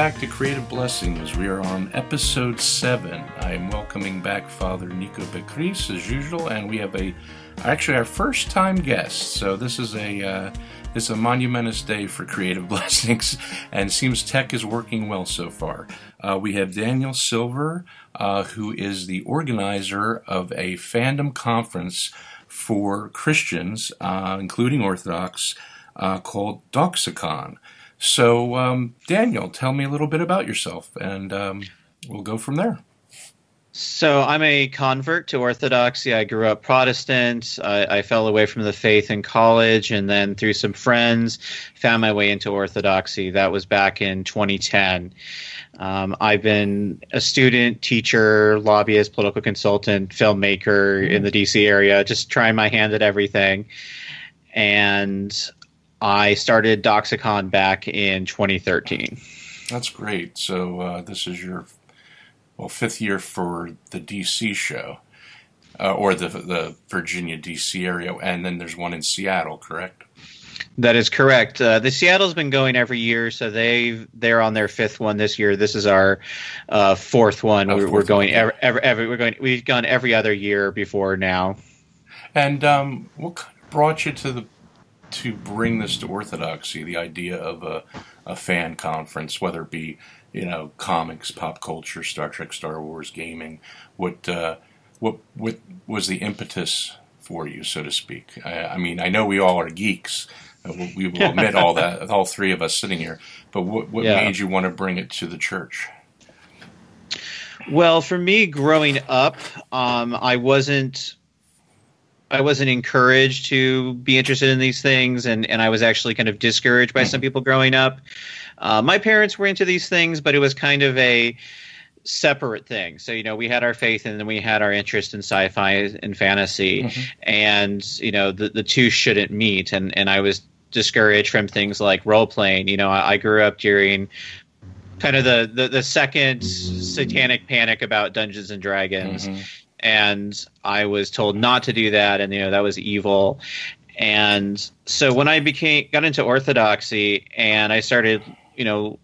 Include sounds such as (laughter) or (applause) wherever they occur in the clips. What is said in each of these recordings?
back to Creative Blessings. We are on episode seven. I am welcoming back Father Nico Becris as usual, and we have a actually our first time guest. So this is a uh, it's a monumentous day for Creative (laughs) Blessings, and seems tech is working well so far. Uh, we have Daniel Silver, uh, who is the organizer of a fandom conference for Christians, uh, including Orthodox, uh, called Doxacon. So, um, Daniel, tell me a little bit about yourself, and um, we'll go from there. So, I'm a convert to Orthodoxy. I grew up Protestant. I, I, fell away from the faith in college, and then through some friends, found my way into Orthodoxy. That was back in 2010. Um, I've been a student, teacher, lobbyist, political consultant, filmmaker in the DC area, just trying my hand at everything. And I started Doxacon back in 2013. That's great. So uh, this is your well fifth year for the DC show, uh, or the the Virginia DC area, and then there's one in Seattle, correct? That is correct. Uh, the Seattle's been going every year, so they they're on their fifth one this year. This is our uh, fourth one. Oh, we're, we're, going every, every, every, we're going we've gone every other year before now. And um, what kind of brought you to the to bring this to orthodoxy, the idea of a, a fan conference, whether it be you know comics, pop culture, Star Trek, Star Wars, gaming. What uh, what what was the impetus for you, so to speak? I, I mean, I know we all are geeks. We will admit all that, (laughs) all three of us sitting here. But what what yeah. made you want to bring it to the church? Well, for me, growing up, um, I wasn't I wasn't encouraged to be interested in these things, and, and I was actually kind of discouraged by some people growing up. Uh, my parents were into these things, but it was kind of a separate thing. So, you know, we had our faith and then we had our interest in sci-fi and fantasy, mm-hmm. and you know, the the two shouldn't meet. And and I was discouraged from things like role playing. You know, I, I grew up during kind of the, the, the second satanic panic about Dungeons and Dragons. Mm-hmm and I was told not to do that, and you know that was evil. And so when I became got into Orthodoxy, and I started, you know,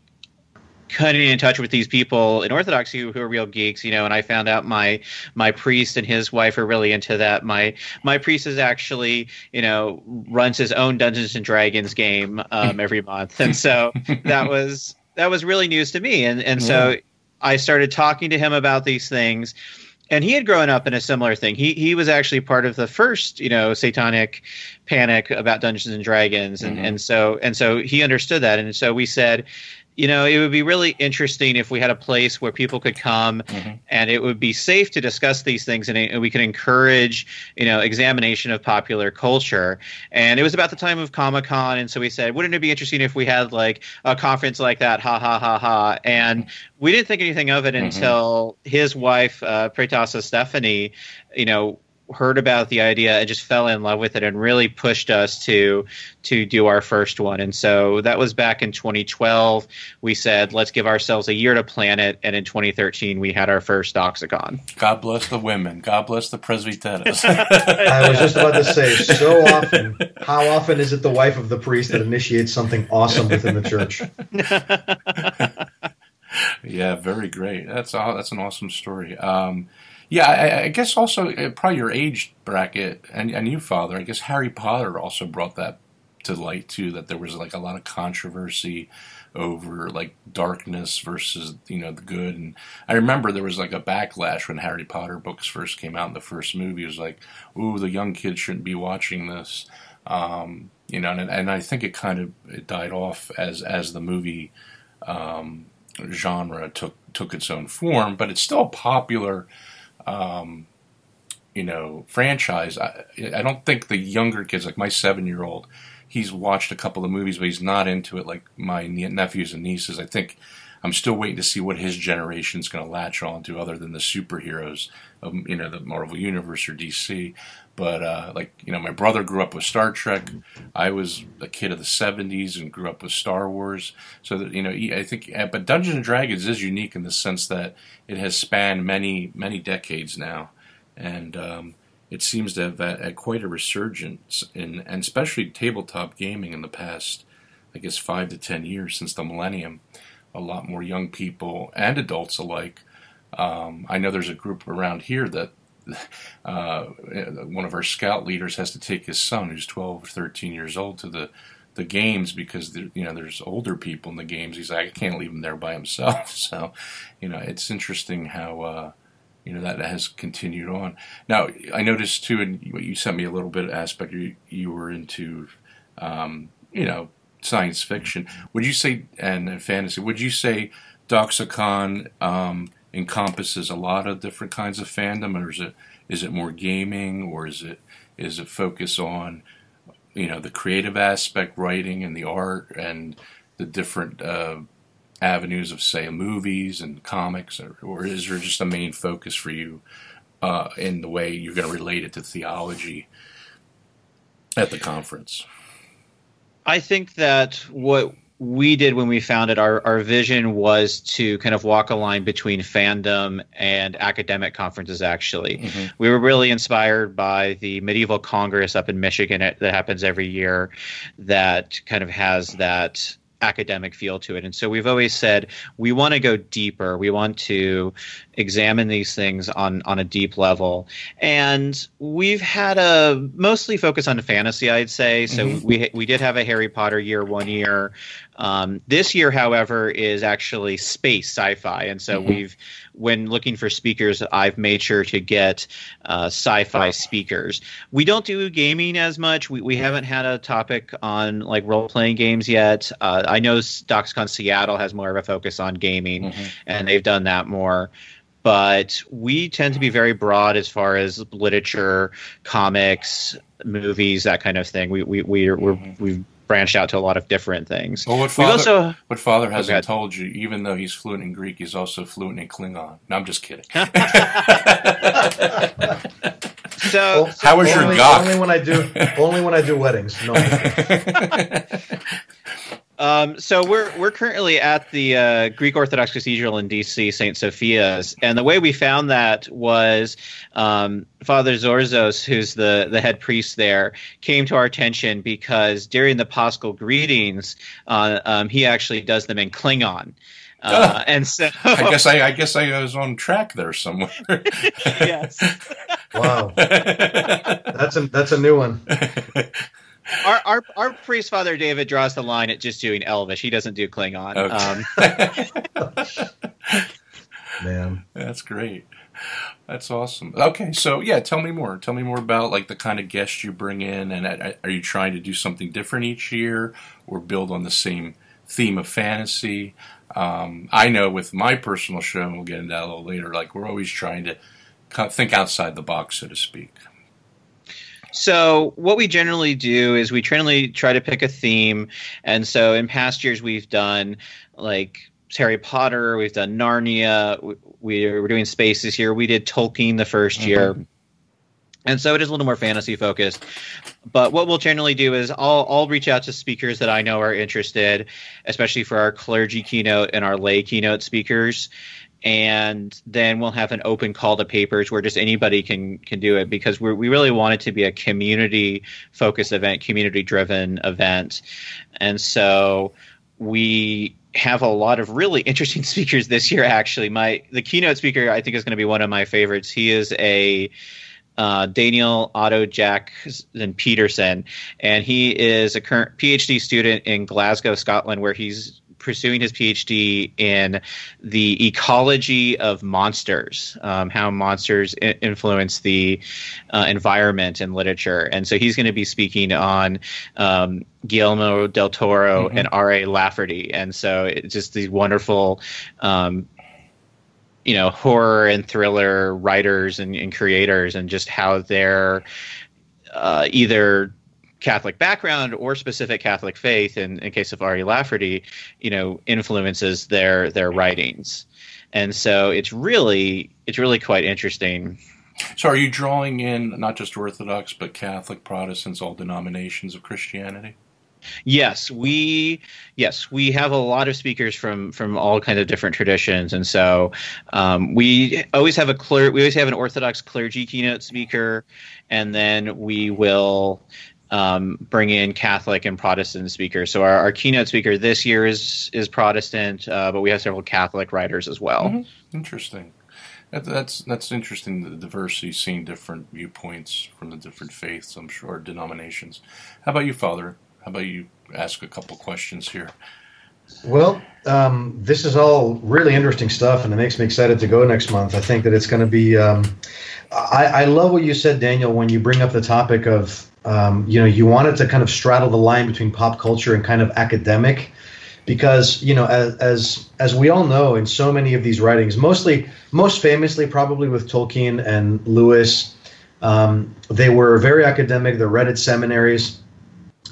cutting in touch with these people in Orthodoxy who, who are real geeks, you know, and I found out my my priest and his wife are really into that. My my priest is actually, you know, runs his own Dungeons and Dragons game um, every month, and so (laughs) that was that was really news to me, and and so I started talking to him about these things and he had grown up in a similar thing. He he was actually part of the first, you know, satanic panic about Dungeons and Dragons, and, mm-hmm. and so and so he understood that, and so we said, you know, it would be really interesting if we had a place where people could come mm-hmm. and it would be safe to discuss these things and, and, we could encourage, you know, examination of popular culture. And it was about the time of Comic Con. And so we said, wouldn't it be interesting if we had like a conference like that? Ha ha ha ha. And we didn't think anything of it mm-hmm. until his wife, uh, Pretasa Stephanie, you know, heard about the idea and just fell in love with it and really pushed us to to do our first one. And so that was back in 2012 we said let's give ourselves a year to plan it. And in 2013 we had our first Doxacon god bless the women. God bless the presbyteros. (laughs) I was just about to say so often how often is it the wife of the priest that initiates something awesome within the church? (laughs) Yeah very great. That's all that's an awesome story. Um, yeah, I, I, guess also uh, probably your age bracket and, and you, Father. I guess Harry Potter also brought that to light too. That there was like a lot of controversy over like darkness versus you know the good. And I remember there was like a backlash when Harry Potter books first came out. in the first movie it was like, "Ooh, the young kids shouldn't be watching this." Um, you know, and, and I think it kind of it died off as as the movie um, genre took took its own form, but it's still popular um, you know, franchise. I, I don't think the younger kids, like my seven year old, he's watched a couple of movies, but he's not into it like my nephews and nieces. I think I'm still waiting to see what his generation's going to latch on to, other than the superheroes of you know the Marvel Universe or DC. But uh, like you know, my brother grew up with Star Trek. I was a kid of the '70s and grew up with Star Wars. So that you know, I think, but Dungeons and Dragons is unique in the sense that it has spanned many many decades now, and um, it seems to have had quite a resurgence in, and especially tabletop gaming in the past, I guess, five to ten years since the millennium. a lot more young people and adults alike. Um, I know there's a group around here that uh, one of our scout leaders has to take his son, who's 12 or 13 years old, to the the games because you know there's older people in the games. He's like, I can't leave him there by himself. (laughs) So, you know, it's interesting how uh, you know that has continued on. Now, I noticed too, and you sent me a little bit of aspect. You, you were into, um, you know, science fiction. Would you say and, fantasy? Would you say Doxacon um, encompasses a lot of different kinds of fandom, or is it is it more gaming, or is it is it focus on you know the creative aspect, writing and the art, and the different uh, avenues of say movies and comics, or, or, is there just a main focus for you uh, in the way you're going to relate it to theology at the conference? I think that what we did when we founded our, our vision was to kind of walk a line between fandom and academic conferences actually mm-hmm. we were really inspired by the medieval congress up in michigan that happens every year that kind of has that academic feel to it. And so we've always said we want to go deeper. We want to examine these things on on a deep level. And we've had a mostly focus on fantasy, I'd say. So mm-hmm. we we did have a Harry Potter year one year. Um, this year, however, is actually space sci-fi, and so mm-hmm. we've when looking for speakers, I've made sure to get uh, sci-fi speakers. We don't do gaming as much. We, we haven't had a topic on like role-playing games yet. Uh, I know DocsCon Seattle has more of a focus on gaming, mm-hmm. and they've done that more but we tend to be very broad as far as literature, comics, movies, that kind of thing. We we we we're, mm-hmm. we've branched out to a lot of different things. Well, what father, also, what father oh, hasn't told you, even though he's fluent in Greek, he's also fluent in Klingon. No, I'm just kidding. (laughs) so, well, how was only, your gawk? Only when I do, only when I do weddings. No. (laughs) (laughs) Um, so we're we're currently at the uh, Greek Orthodox Cathedral in DC, Saint Sophia's, and the way we found that was um, Father Zorzos, who's the the head priest there, came to our attention because during the Paschal greetings, uh, um, he actually does them in Klingon. Uh, and so I guess I, I guess I was on track there somewhere. (laughs) yes. wow. (laughs) That's a that's a new one (laughs) our, our our priest father David draws the line at just doing Elvish. He doesn't do Klingon. Okay. Um, (laughs) Man, that's great. That's awesome. Okay, so yeah, tell me more. Tell me more about like the kind of guests you bring in, and uh, are you trying to do something different each year, or build on the same theme of fantasy? Um, I know with my personal show, and we'll get into that a little later. Like we're always trying to think outside the box, so to speak. So what we generally do is we generally try to pick a theme, and so in past years we've done like Harry Potter, we've done Narnia, we, are doing space this year. We did Tolkien the 1st mm-hmm. year. And so it is a little more fantasy focused. But what we'll generally do is I'll, I'll reach out to speakers that I know are interested, especially for our clergy keynote and our lay keynote speakers and then we'll have an open call to papers where just anybody can can do it because we we really want it to be a community focused event, community driven event, and so we have a lot of really interesting (laughs) speakers this year. Actually, my the keynote speaker I think is going to be one of my favorites. He is a uh, Daniel Otto Jackson Peterson, and he is a current PhD student in Glasgow, Scotland, where he's pursuing his PhD in the ecology of monsters, um, how monsters I- influence the uh, environment and literature. And so he's going to be speaking on um, Guillermo del Toro mm-hmm. and R.A. Lafferty. And so it's just these wonderful. Um, you know, horror and thriller writers and, and creators, and just how they're uh, either Catholic background or specific Catholic faith, in, in case of R.A. Lafferty, you know, influences their their writings, and so it's really it's really quite interesting. So, are you drawing in not just Orthodox but Catholic, Protestants, all denominations of Christianity? Yes, we yes we have a lot of speakers from from all kinds of different traditions, and so um, we always have a cler- we always have an Orthodox clergy keynote speaker, and then we will um, bring in Catholic and Protestant speakers. So our, our keynote speaker this year is is Protestant, uh, but we have several Catholic writers as well. Mm-hmm. Interesting. That, that's that's interesting. The diversity, seeing different viewpoints from the different faiths, I'm sure, denominations. How about you, Father? How about you ask a couple questions here? Well, um, this is all really interesting stuff, and it makes me excited to go next month. I think that it's going to be. Um, I, I, love what you said, Daniel, when you bring up the topic of, um, you know, you wanted to kind of straddle the line between pop culture and kind of academic, because you know, as as as we all know, in so many of these writings, mostly, most famously, probably with Tolkien and Lewis, um, they were very academic. They're read at seminaries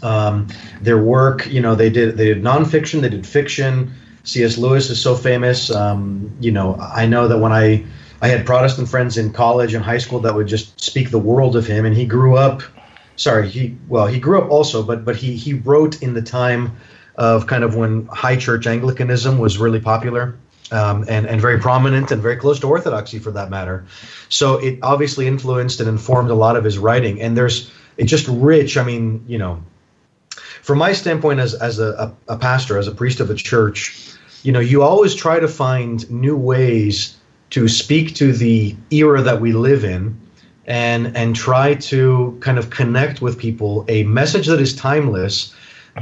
um, their work, you know, they did they did nonfiction, they did fiction. C.S. Lewis is so famous. Um, you know, I know that when I I had Protestant friends in college and high school that would just speak the world of him, and he grew up. Sorry, he well he grew up also, but but he he wrote in the time of kind of when high church Anglicanism was really popular. Um, and, and very prominent and very close to orthodoxy for that matter. So it obviously influenced and informed a lot of his writing. And there's it's just rich. I mean, you know, from my standpoint as as a, a, a pastor, as a priest of a church, you know, you always try to find new ways to speak to the era that we live in and and try to kind of connect with people a message that is timeless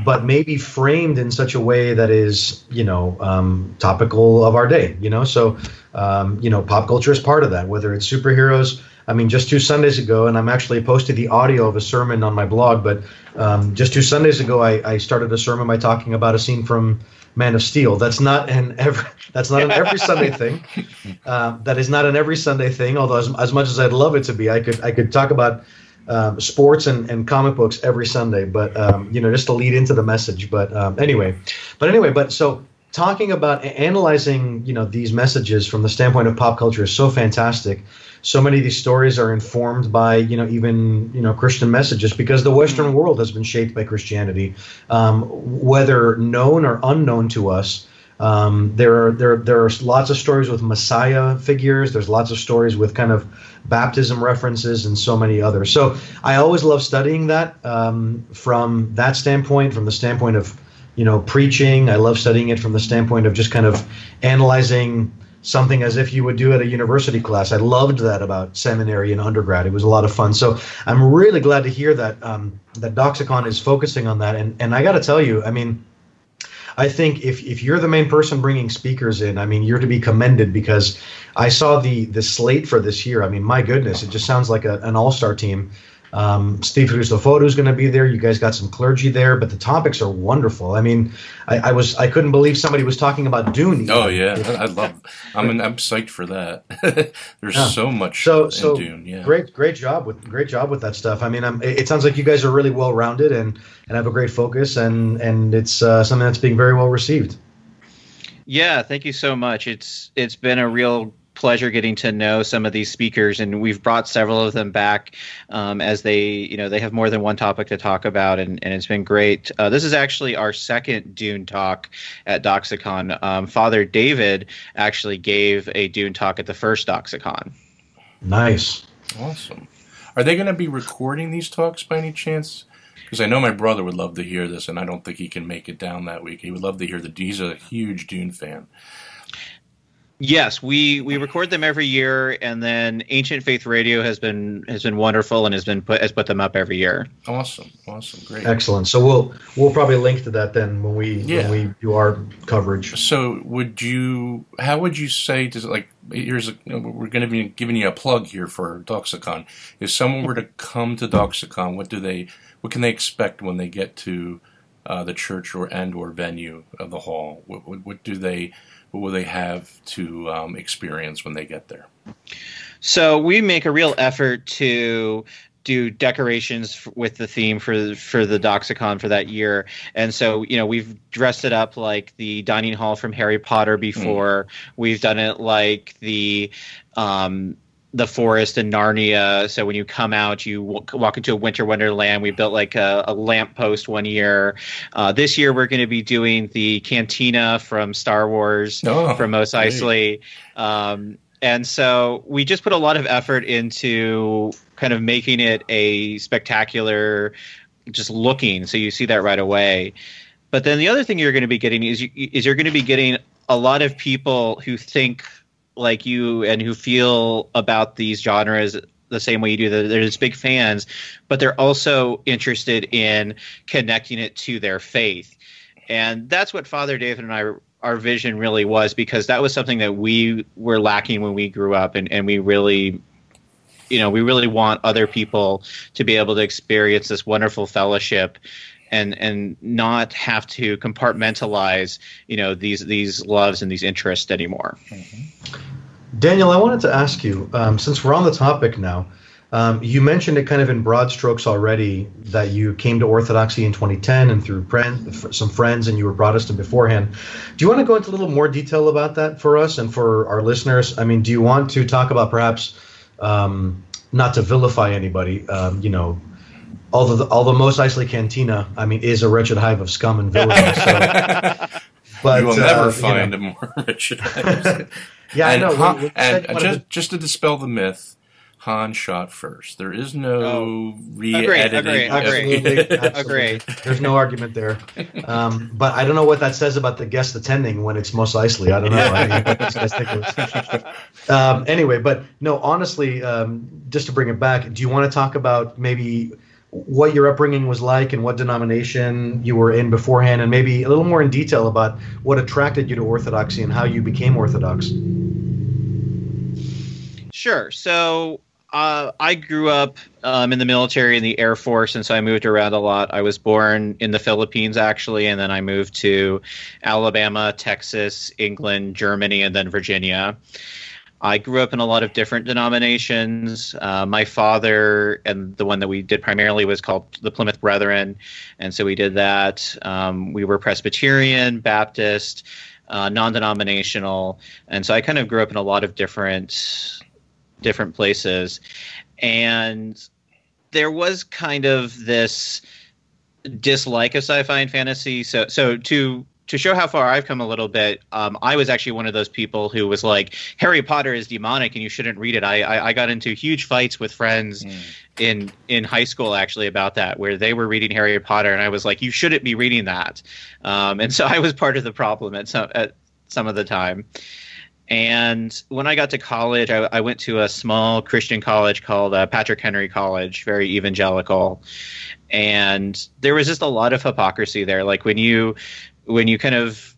but maybe framed in such a way that is you know um, topical of our day you know? So um, you know pop culture is part of that whether it's superheroes. I mean, just two Sundays ago, and I'm actually posted the audio of a sermon on my blog, but um, just two Sundays ago, I, I, started a sermon by talking about a scene from Man of Steel. That's not an every that's not an every Sunday (laughs) thing. Uh, that is not an every Sunday thing. Although as, as much as I'd love it to be, I could I could talk about um, sports and, and comic books every Sunday. But um, you know, just to lead into the message. But um, anyway, but anyway, but so talking about analyzing you know these messages from the standpoint of pop culture is so fantastic so many of these stories are informed by you know even you know Christian messages because the Western mm-hmm. world has been shaped by Christianity, um, whether known or unknown to us. Um, there are there there are lots of stories with Messiah figures. There's lots of stories with kind of baptism references and so many others. So I always love studying that um, from that standpoint, from the standpoint of you know preaching. I love studying it from the standpoint of just kind of analyzing something as if you would do at a university class. I loved that about seminary and undergrad. It was a lot of fun. So I'm really glad to hear that um, that Doxacon is focusing on that. And and I got to tell you, I mean. I think if, if you're the main person bringing speakers in, I mean, you're to be commended because I saw the the slate for this year. I mean, my goodness, it just sounds like a, an all star team. Um, Steve Christoforou is going to be there. You guys got some clergy there, but the topics are wonderful. I mean, I, I was I couldn't believe somebody was talking about Dune. Oh yeah, I love. I'm I'm psyched for that. (laughs) There's yeah. so much so so Dune. Yeah, great great job with great job with that stuff. I mean, I'm, it sounds like you guys are really well rounded and and have a great focus and and it's uh, something that's being very well received. Yeah, thank you so much. It's it's been a real pleasure getting to know some of these speakers, and we've brought several of them back um, as they, you know, they have more than one topic to talk about, and, and it's been great. Uh, this is actually our second Dune talk at Doxacon. Um, Father David actually gave a Dune talk at the first Doxacon. Nice, awesome. Are they going to be recording these talks by any chance? Because I know my brother would love to hear this, and I don't think he can make it down that week. He would love to hear the. He's a huge Dune fan. Yes, we we record them every year, and then Ancient Faith Radio has been has been wonderful and has been put has put them up every year. Awesome, awesome, great, excellent. So we'll we'll probably link to that then when we yeah. when we do our coverage. So would you? How would you say? Does like here's a, we're going to be giving you a plug here for Doxacon. If someone were to come to Doxacon, what do they? What can they expect when they get to uh, the church or and or venue of the hall? What, what, what do they? What will they have to um, experience when they get there? So we make a real effort to do decorations with the theme for for the Doxacon for that year. And so, you know, we've dressed it up like the dining hall from Harry Potter before. Mm. We've done it like the um, the forest in Narnia. So when you come out, you walk into a winter wonderland. We built like a, a lamp post one year. Uh, this year we're going to be doing the cantina from Star Wars oh, from Mos Eisley. Um, and so we just put a lot of effort into kind of making it a spectacular just looking, so you see that right away. But then the other thing you're going to be getting is you, is you're going to be getting a lot of people who think like you and who feel about these genres the same way you do. They're just big fans, but they're also interested in connecting it to their faith, and that's what Father David and I our vision really was because that was something that we were lacking when we grew up, and, and we really you know we really want other people to be able to experience this wonderful fellowship and and not have to compartmentalize you know these these loves and these interests anymore mm-hmm. daniel i wanted to ask you um, since we're on the topic now um, you mentioned it kind of in broad strokes already that you came to Orthodoxy in 2010 and through some friends, and you were Protestant beforehand. Do you want to go into a little more detail about that for us and for our listeners? I mean, do you want to talk about perhaps um, not to vilify anybody, um, you know, although the, although Mos Eisley Cantina, I mean, is a wretched hive of scum and villainy. So, (laughs) but you will uh, never find you know. a more (laughs) wretched hive. yeah, and, I know. Han, and just, just to dispel the myth, Han shot first. There is no oh. re-editing. Agree, agree, agree. There's no argument there. Um, but I don't know what that says about the guest attending when it's Mos Eisley. I don't know. I mean, (laughs) um, anyway, but no, honestly, um, just to bring it back, do you want to talk about maybe what your upbringing was like and what denomination you were in beforehand, and maybe a little more in detail about what attracted you to Orthodoxy and how you became Orthodox? Sure. So uh, I grew up um, in the military in the Air Force, and so I moved around a lot. I was born in the Philippines, actually, and then I moved to Alabama, Texas, England, Germany, and then Virginia. I grew up in a lot of different denominations. Uh, my father, and the one that we did primarily, was called the Plymouth Brethren, and so we did that. Um, we were Presbyterian, Baptist, uh, non-denominational, and so I kind of grew up in a lot of different different places. And there was kind of this dislike of sci-fi and fantasy. So so to to show how far I've come a little bit, um, I was actually one of those people who was like, Harry Potter is demonic and you shouldn't read it. I, I, I got into huge fights with friends mm. in in high school actually about that, where they were reading Harry Potter and I was like, you shouldn't be reading that. Um, and so (laughs) I was part of the problem at some at some of the time. And when I got to college, I, I went to a small Christian college called uh, Patrick Henry College, very evangelical. And there was just a lot of hypocrisy there. Like when you when you kind of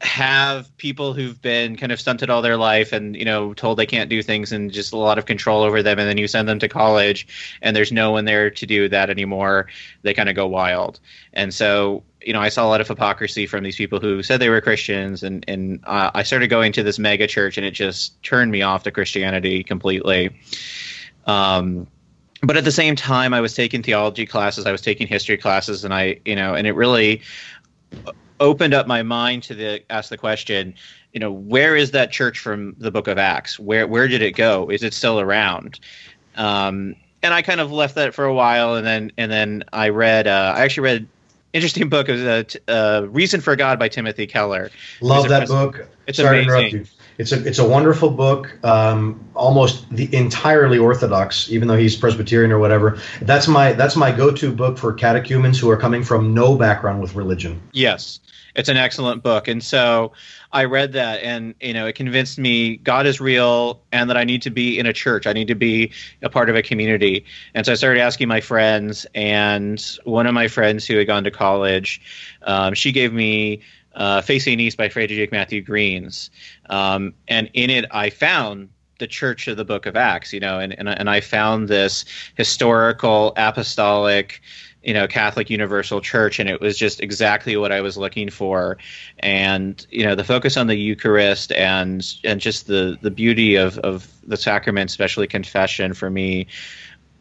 have people who've been kind of stunted all their life and you know told they can't do things and just a lot of control over them and then you send them to college and there's no one there to do that anymore they kind of go wild and so you know, I saw a lot of hypocrisy from these people who said they were Christians, and and uh, I started going to this mega church, and it just turned me off to Christianity completely. Um, but at the same time, I was taking theology classes, I was taking history classes, and I, you know, and it really opened up my mind to the ask the question, you know, where is that church from the Book of Acts? Where where did it go? Is it still around? Um, and I kind of left that for a while, and then and then I read. Uh, I actually read interesting book is uh, uh, Reason for God by Timothy Keller. Love that book. It's Sorry amazing. It's a it's a wonderful book, um, almost the entirely orthodox, even though he's Presbyterian or whatever. That's my that's my go to book for catechumens who are coming from no background with religion. Yes, it's an excellent book, and so I read that, and you know, it convinced me God is real, and that I need to be in a church. I need to be a part of a community. And so I started asking my friends, and one of my friends who had gone to college, um, she gave me uh, Facing East by Frederica Mathewes-Green. um, and in it I found the church of the book of acts you know and, and, and i found this historical apostolic you know Catholic Universal Church, and it was just exactly what I was looking for. And you know the focus on the Eucharist and and just the the beauty of of the sacrament, especially confession, for me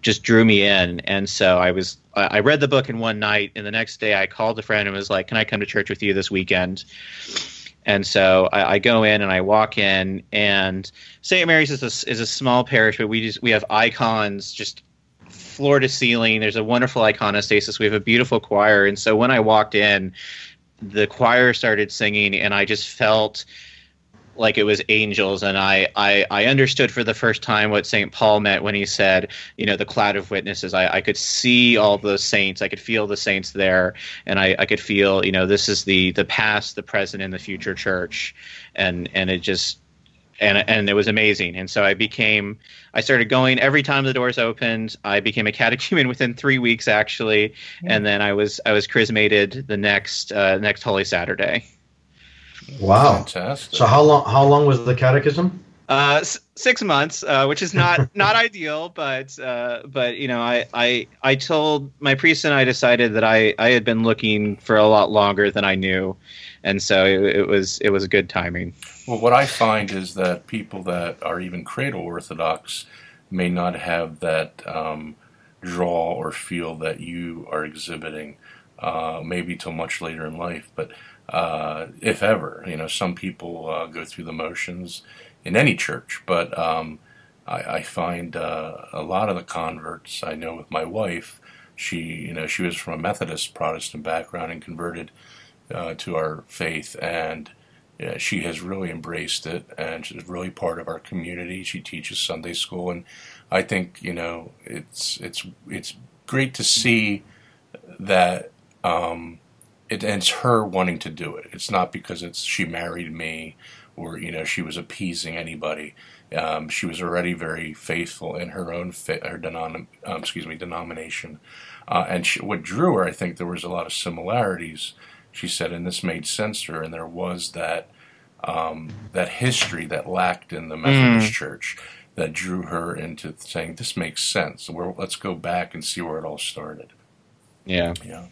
just drew me in. And so I was I read the book in one night, and the next day I called a friend and was like, "Can I come to church with you this weekend?" And so I, I, go in and I walk in, and St. Mary's is a, is a small parish, but we just we have icons just floor to ceiling. There's a wonderful iconostasis. We have a beautiful choir. And so when I walked in, the choir started singing, and I just felt like it was angels. And I, I i understood for the first time what st paul meant when he said you know the cloud of witnesses. I, I could see all the saints. I could feel the saints there. And I, I could feel you know this is the the past the present and the future church. And and it just and and it was amazing. And so i became i started going every time the doors opened. I became a catechumen (laughs) within three weeks actually. And then i was i was chrismated the next uh, next holy saturday Wow. Fantastic. So how long how long was the catechism? Uh, s- six months, uh, which is not (laughs) not ideal, but uh, but you know, I, I I told my priest and I decided that I I had been looking for a lot longer than I knew, and so it, it was it was good timing. Well, what I find is that people that are even cradle Orthodox may not have that um, draw or feel that you are exhibiting, uh, maybe till much later in life. But uh, if ever, you know, some people uh, go through the motions in any church, but um, I, I find uh, a lot of the converts I know with my wife. She, you know, she was from a Methodist Protestant background and converted uh, to our faith, and yeah, she has really embraced it, and she's really part of our community. She teaches Sunday school, and I think you know it's it's it's great to see that um, it, and it's her wanting to do it. It's not because it's she married me or you know she was appeasing anybody. Um, she was already very faithful in her own her denom- um, excuse me denomination, uh, and she, what drew her, I think, there was a lot of similarities. She said, and this made sense to her, and there was that um, that history that lacked in the Methodist Church that drew her into saying this makes sense. We're, let's go back and see where it all started. Yeah. Yeah.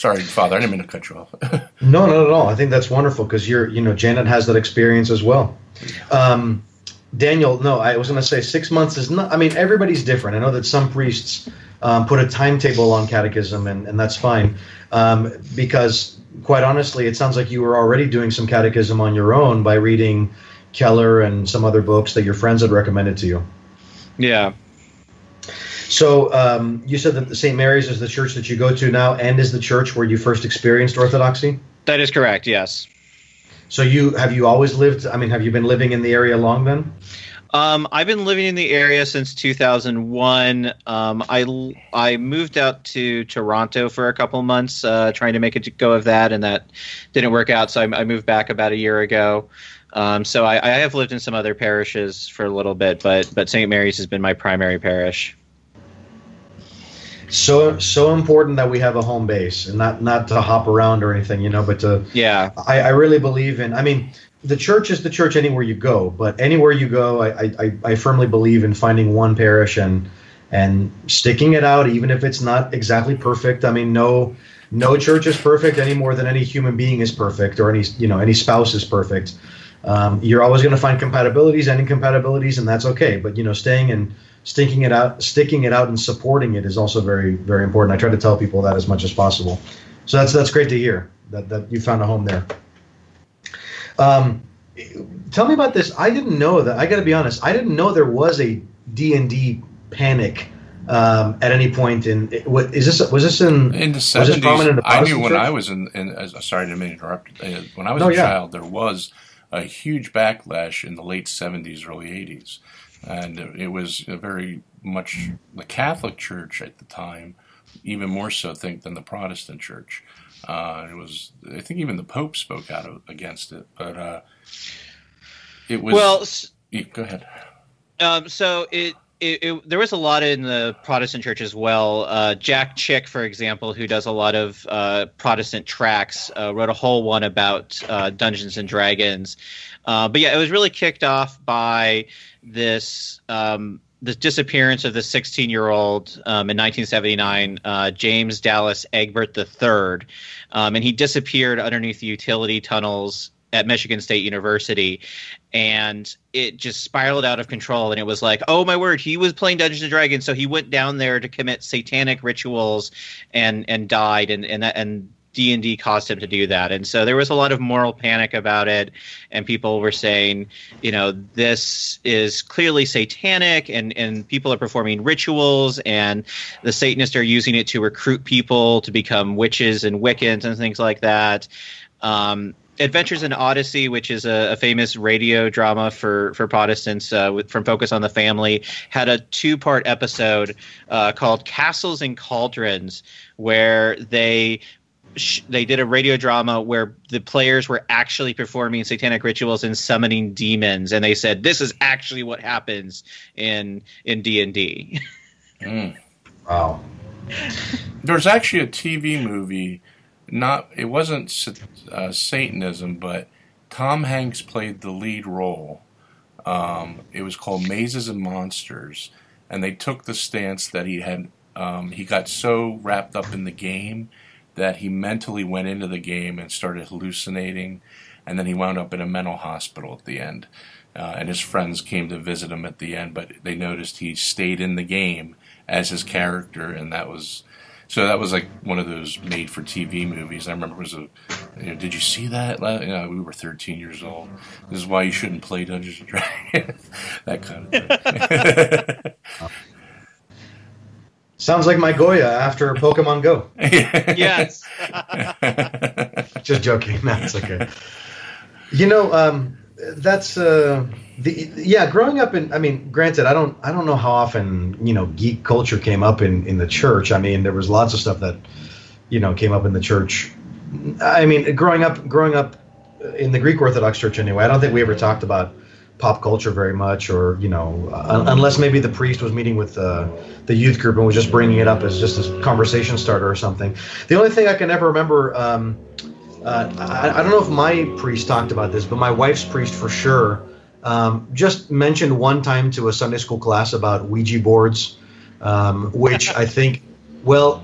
Sorry, Father, I didn't mean to cut you off. (laughs) No, not at all. I think that's wonderful because you're, you know, Janet has that experience as well. Um, Daniel, no, I was going to say six months is not. I mean, everybody's different. I know that some priests um, put a timetable on catechism, and, and that's fine um, because, quite honestly, it sounds like you were already doing some catechism on your own by reading Keller and some other books that your friends had recommended to you. Yeah. So um, you said that the St. Mary's is the church that you go to now, and is the church where you first experienced Orthodoxy. That is correct. Yes. So you have you always lived? I mean, have you been living in the area long then? Um, I've been living in the area since 2001. Um, I I moved out to Toronto for a couple months, uh, trying to make a go of that, and that didn't work out. So I, I moved back about a year ago. Um, so I, I have lived in some other parishes for a little bit, but but St. Mary's has been my primary parish. So so important that we have a home base and not not to hop around or anything, you know, but to Yeah. I, I really believe in. I mean, the church is the church anywhere you go, but anywhere you go, I, I, I firmly believe in finding one parish and and sticking it out, even if it's not exactly perfect. I mean, no no church is perfect any more than any human being is perfect, or any you know any spouse is perfect. Um, you're always going to find compatibilities and incompatibilities, and that's okay. But you know, staying and sticking it out, sticking it out, and supporting it is also very very important. I try to tell people that as much as possible. So that's that's great to hear that that you found a home there. Um, tell me about this. I didn't know that. I got to be honest. I didn't know there was a D and D panic um, at any point in. What is this? Was this in? In the seventies, I knew when church? I was in. in as, sorry, I didn't mean to interrupt. Uh, when I was No, a yeah. child, there was a huge backlash in the late seventies, early eighties, and it was a very much the Catholic Church at the time, even more so, I think, than the Protestant Church. Uh, it was, I think, even the Pope spoke out of, against it, but uh, it was. Well, Yeah, go ahead. Um, so it, it, it there was a lot in the Protestant church as well. Uh, Jack Chick, for example, who does a lot of uh, Protestant tracks, uh, wrote a whole one about uh, Dungeons and Dragons. Uh, but yeah, it was really kicked off by this. Um, the disappearance of the 16 year old um, in 1979, uh, James Dallas Egbert III. Um, and he disappeared underneath the utility tunnels at Michigan State University. And it just spiraled out of control. And it was like, oh my word, he was playing Dungeons and Dragons. So he went down there to commit satanic rituals and, and died. And, and, and D and D caused him to do that, and so there was a lot of moral panic about it, and people were saying, you know, this is clearly satanic, and and people are performing rituals, and the Satanists are using it to recruit people to become witches and Wiccans and things like that. Um, Adventures in Odyssey, which is a, a famous radio drama for for Protestants uh, with, from Focus on the Family, had a two part episode uh, called Castles and Cauldrons, where they they did a radio drama where the players were actually performing satanic rituals and summoning demons and they said this is actually what happens in in D&D. Mm. Wow. There's actually a TV movie not it wasn't uh, Satanism but Tom Hanks played the lead role. Um, it was called Mazes and Monsters and they took the stance that he had um, he got so wrapped up in the game that he mentally went into the game and started hallucinating, and then he wound up in a mental hospital at the end. Uh, and his friends came to visit him at the end, but they noticed he stayed in the game as his character, and that was so that was like one of those made-for-TV movies. I remember it was a. You know, did you see that? You know, we were 13 years old. This is why you shouldn't play Dungeons and Dragons. (laughs) that kind of thing. (laughs) Sounds like my Goya after Pokemon Go. (laughs) yes. Just joking. That's okay. You know, um, that's uh, the yeah. Growing up in, I mean, granted, I don't, I don't know how often you know geek culture came up in in the church. I mean, there was lots of stuff that you know came up in the church. I mean, growing up, growing up in the Greek Orthodox Church anyway. I don't think we ever talked about pop culture very much, or you know, uh, unless maybe the priest was meeting with uh, the youth group and was just bringing it up as just a conversation starter or something. The only thing I can ever remember, um, uh, I, I, don't know if my priest talked about this, but my wife's priest for sure um, just mentioned one time to a Sunday school class about Ouija boards, um, which (laughs) I think, well,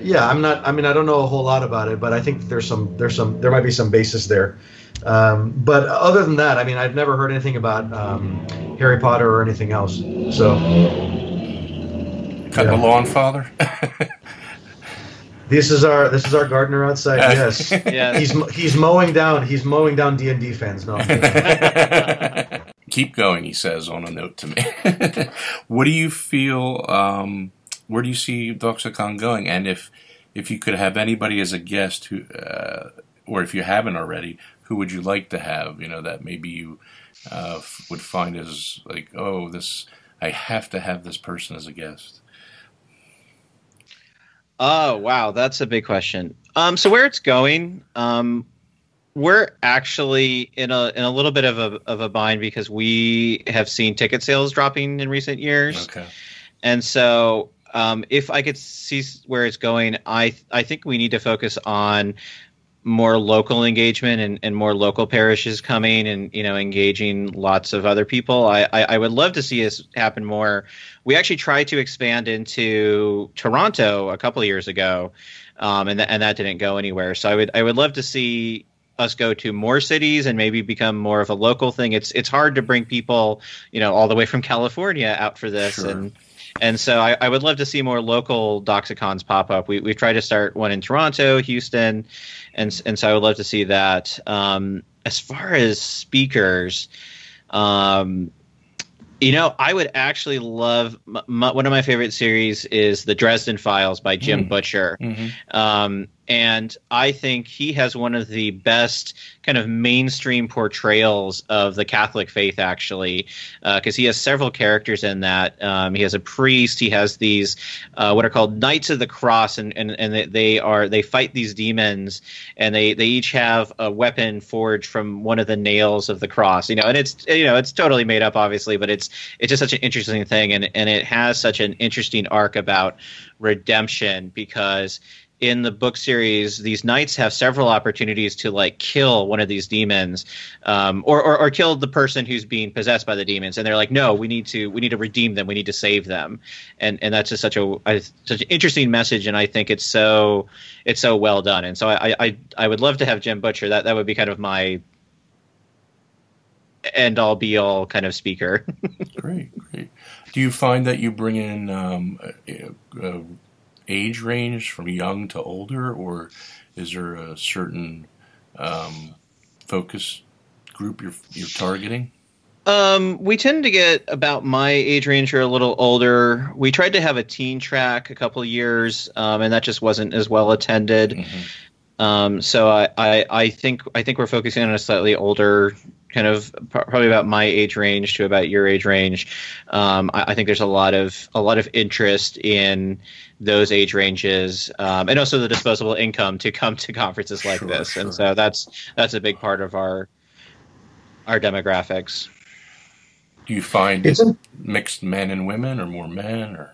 yeah, I'm not. I mean, I don't know a whole lot about it, but I think there's some, there's some, there might be some basis there. Um, but other than that, I mean, I've never heard anything about um, Harry Potter or anything else. So, cut yeah. the lawn, Father. (laughs) this is our this is our gardener outside. Yes, (laughs) yeah. He's he's mowing down he's mowing down D and D fans. No. Keep going, he says on a note to me. (laughs) what do you feel? Um, where do you see Doxacon going? And if if you could have anybody as a guest who, uh, or if you haven't already, who would you like to have? You know, that maybe you uh, would find as like, oh, this I have to have this person as a guest. Oh wow, that's a big question. Um, so where it's going, um, we're actually in a in a little bit of a of a bind because we have seen ticket sales dropping in recent years. Okay. And so um, if I could see where it's going, I I think we need to focus on more local engagement and, and more local parishes coming and you know engaging lots of other people I, I, I would love to see this happen more we actually tried to expand into toronto a couple of years ago um, and, th- and that didn't go anywhere so i would i would love to see us go to more cities and maybe become more of a local thing it's it's hard to bring people you know all the way from california out for this sure. and and so I, I, would love to see more local Doxacons pop up. We, we've tried to start one in Toronto, Houston, and and so I would love to see that. Um, as far as speakers, um, you know, I would actually love one of my favorite series is the Dresden Files by Jim mm. Butcher. Mm-hmm. Um, and I think he has one of the best kind of mainstream portrayals of the Catholic faith, actually, because uh, he has several characters in that. Um, he has a priest. He has these uh, what are called Knights of the Cross, and and and they are they fight these demons, and they they each have a weapon forged from one of the nails of the cross. You know, and it's you know it's totally made up, obviously, but it's it's just such an interesting thing, and and it has such an interesting arc about redemption because in the book series, these knights have several opportunities to like kill one of these demons, um, or, or, or kill the person who's being possessed by the demons, and they're like, no, we need to we need to redeem them, we need to save them, and and that's just such a, a such an interesting message, and I think it's so it's so well done, and so I I I would love to have Jim Butcher. That that would be kind of my end all be all kind of speaker. (laughs) great, great. Do you find that you bring in um, uh, age range from young to older, or is there a certain um, focus group you're, you're targeting? Um, we tend to get about my age range or a little older. We tried to have a teen track a couple years, um, and that just wasn't as well attended. Mm-hmm. Um, so I, I, I think I think we're focusing on a slightly older kind of probably about my age range to about your age range. Um, I, I, think there's a lot of a lot of interest in those age ranges, um, and also the disposable income to come to conferences like sure, this. Sure. And so that's that's a big part of our our demographics. Do you find it's mixed men and women, or more men, or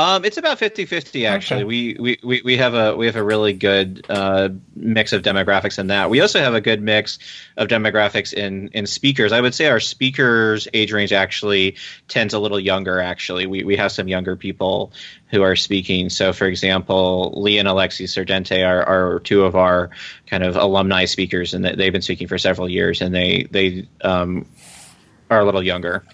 um, it's about 50-50 actually. Okay. We, we, we, we have a we have a really good uh, mix of demographics in that. We also have a good mix of demographics in in speakers. I would say our speakers age range actually tends a little younger. Actually, we we have some younger people who are speaking. So, for example, Lee and Alexi Serdente are, are two of our kind of alumni speakers, and they've been speaking for several years, and they they um, are a little younger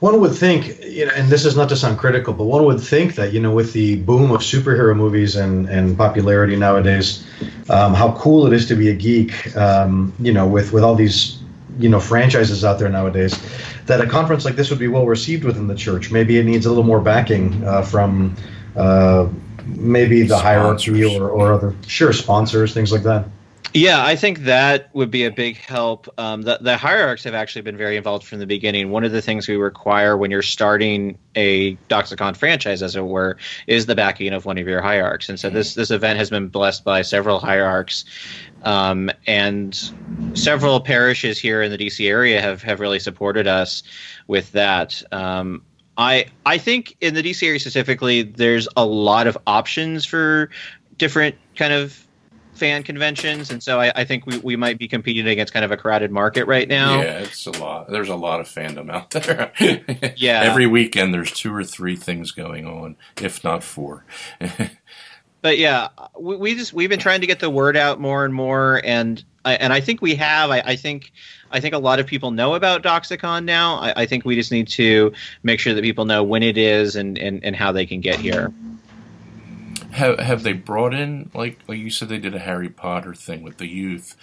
one would think, you know, and this is not to sound critical, but one would think that, you know, with the boom of superhero movies and, and popularity nowadays, um, how cool it is to be a geek, um, you know, with, with all these, you know, franchises out there nowadays, that a conference like this would be well received within the church. Maybe it needs a little more backing uh, from uh, maybe the sponsors. hierarchy or, or other, sure, sponsors, things like that. Yeah, I think that would be a big help. Um, the, the hierarchs have actually been very involved from the beginning. One of the things we require when you're starting a Doxacon franchise, as it were, is the backing of one of your hierarchs. And so this this event has been blessed by several hierarchs, um, and several parishes here in the DC area have have really supported us with that. Um, I I think in the DC area specifically, there's a lot of options for different kind of fan conventions, and so I, I, think we, we might be competing against kind of a crowded market right now. Yeah, it's a lot. There's a lot of fandom out (laughs) there. yeah, every weekend there's two or three things going on, if not four. (laughs) but yeah, we, we, just we've been trying to get the word out more and more, and and I think we have. I, I think I think a lot of people know about Doxacon now. I, I, think we just need to make sure that people know when it is and, and, and how they can get here. Have have they brought in like like you said they did a Harry Potter thing with the youth?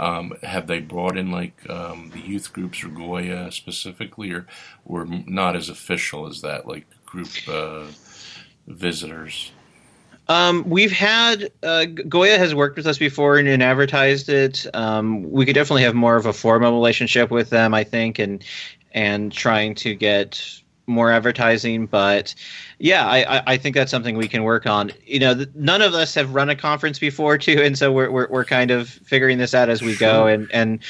Um, have they brought in like um, the youth groups or Goya specifically, or or not as official as that, like group uh, visitors? Um, we've had uh, Goya has worked with us before and, and advertised it. Um, we could definitely have more of a formal relationship with them, I think, and and trying to get more advertising. But yeah, I, I think that's something we can work on. You know, none of us have run a conference before too, and so we're we're, we're kind of figuring this out as we go. And and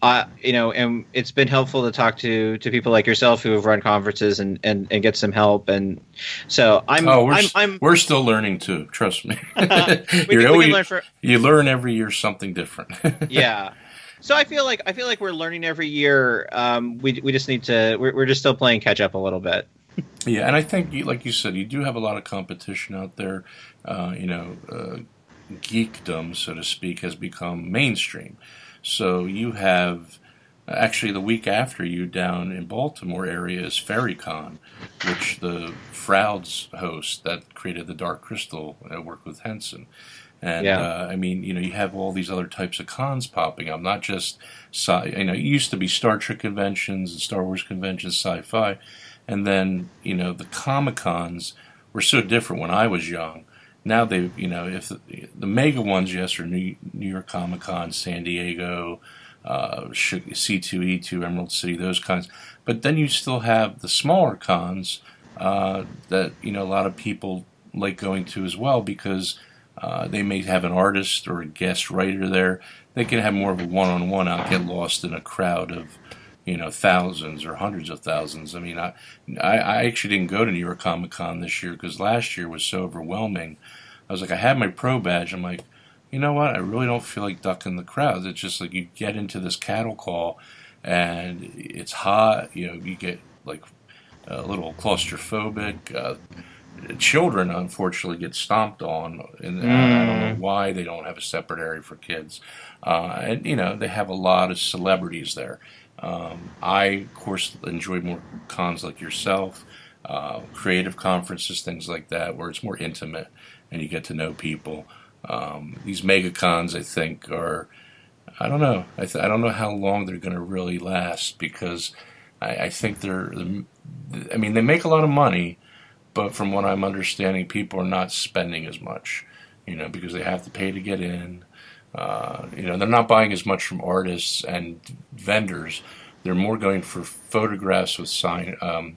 uh, you know, and it's been helpful to talk to to people like yourself who have run conferences and and, and get some help. And so I'm oh, we're, I'm, I'm, we're still learning too. Trust me. (laughs) we (laughs) can, we can learn for, you learn every year something different. (laughs) yeah. So I feel like I feel like we're learning every year. Um, we we just need to. We're, we're just still playing catch up a little bit. yeah, and I think, like you said, you do have a lot of competition out there. Uh, you know, uh, geekdom, so to speak, has become mainstream. So you have actually the week after you down in Baltimore area is FaerieCon, which the Frouds host that created the Dark Crystal uh, worked with Henson. And yeah. uh, I mean, you know, you have all these other types of cons popping up, not just sci. You know, it used to be Star Trek conventions and Star Wars conventions, sci-fi, and then you know the Comic Cons were so different when I was young. Now they, you know, if the, the mega ones, yes, are New, New York Comic Con, San Diego, uh, C2E2, Emerald City, those kinds. But then you still have the smaller cons uh, that you know a lot of people like going to as well because uh, they may have an artist or a guest writer there. They can have more of a one-on-one out, get lost in a crowd of, you know, thousands or hundreds of thousands. I mean, I, I, I actually didn't go to New York Comic Con this year because last year was so overwhelming. I was like, I had my pro badge. I'm like, you know what? I really don't feel like ducking the crowds. It's just like you get into this cattle call, and it's hot. You know, you get like a little claustrophobic. Uh, children unfortunately get stomped on, and mm. I don't know mm. why they don't have a separate area for kids. Uh, and you know they have a lot of celebrities there. Um, I, of course, enjoy more cons like yourself, uh, creative conferences, things like that, where it's more intimate and you get to know people. Um, these mega cons, I think, are I don't know. I, th- I don't know how long they're going to really last because I, I think they're. I mean, they make a lot of money but from what I'm understanding, people are not spending as much, you know, because they have to pay to get in. Uh, you know, they're not buying as much from artists and vendors. They're more going for photographs with sign um,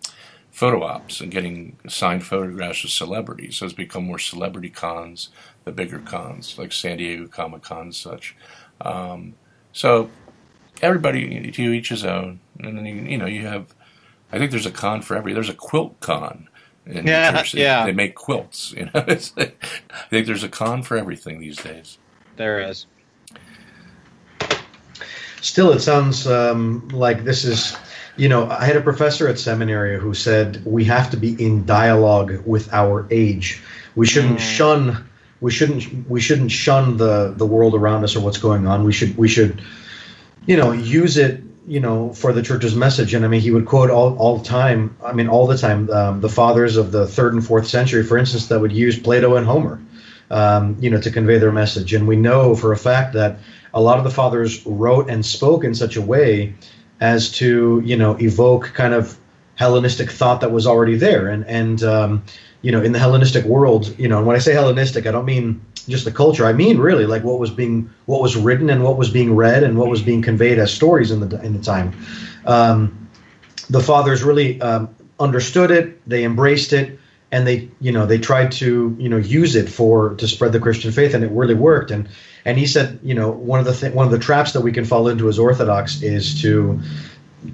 photo ops and getting signed photographs with celebrities. So it's become more celebrity cons, the bigger cons like San Diego Comic Con and such. Um, so everybody to each his own, and then you, you know you have. I think there's a con for every. There's a quilt con in Yeah, New Jersey. yeah. They make quilts. You know, (laughs) it's like, I think there's a con for everything these days. There is. Still, it sounds um, like this is, you know, I had a professor at seminary who said we have to be in dialogue with our age. We shouldn't Mm. shun. We shouldn't. We shouldn't shun the the world around us or what's going on. We should. We should, you know, use it. You know, for the church's message. And I mean, he would quote all all the time. I mean, all the time. Um, the fathers of the third and fourth century, for instance, that would use Plato and Homer. Um, you know, to convey their message. And we know for a fact that a lot of the fathers wrote and spoke in such a way as to you know evoke kind of Hellenistic thought that was already there, and and um, you know in the Hellenistic world, you know, and when I say Hellenistic, I don't mean just the culture. I mean really like what was being what was written and what was being read and what was being conveyed as stories in the in the time. Um, the fathers really um, understood it, they embraced it, and they you know they tried to you know use it for to spread the Christian faith, and it really worked. And and he said you know one of the th- one of the traps that we can fall into as Orthodox is to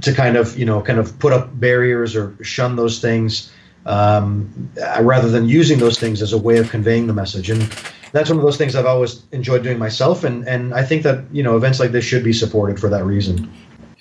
to kind of you know kind of put up barriers or shun those things um, uh, rather than using those things as a way of conveying the message. And that's one of those things I've always enjoyed doing myself, and and I think that you know events like this should be supported for that reason.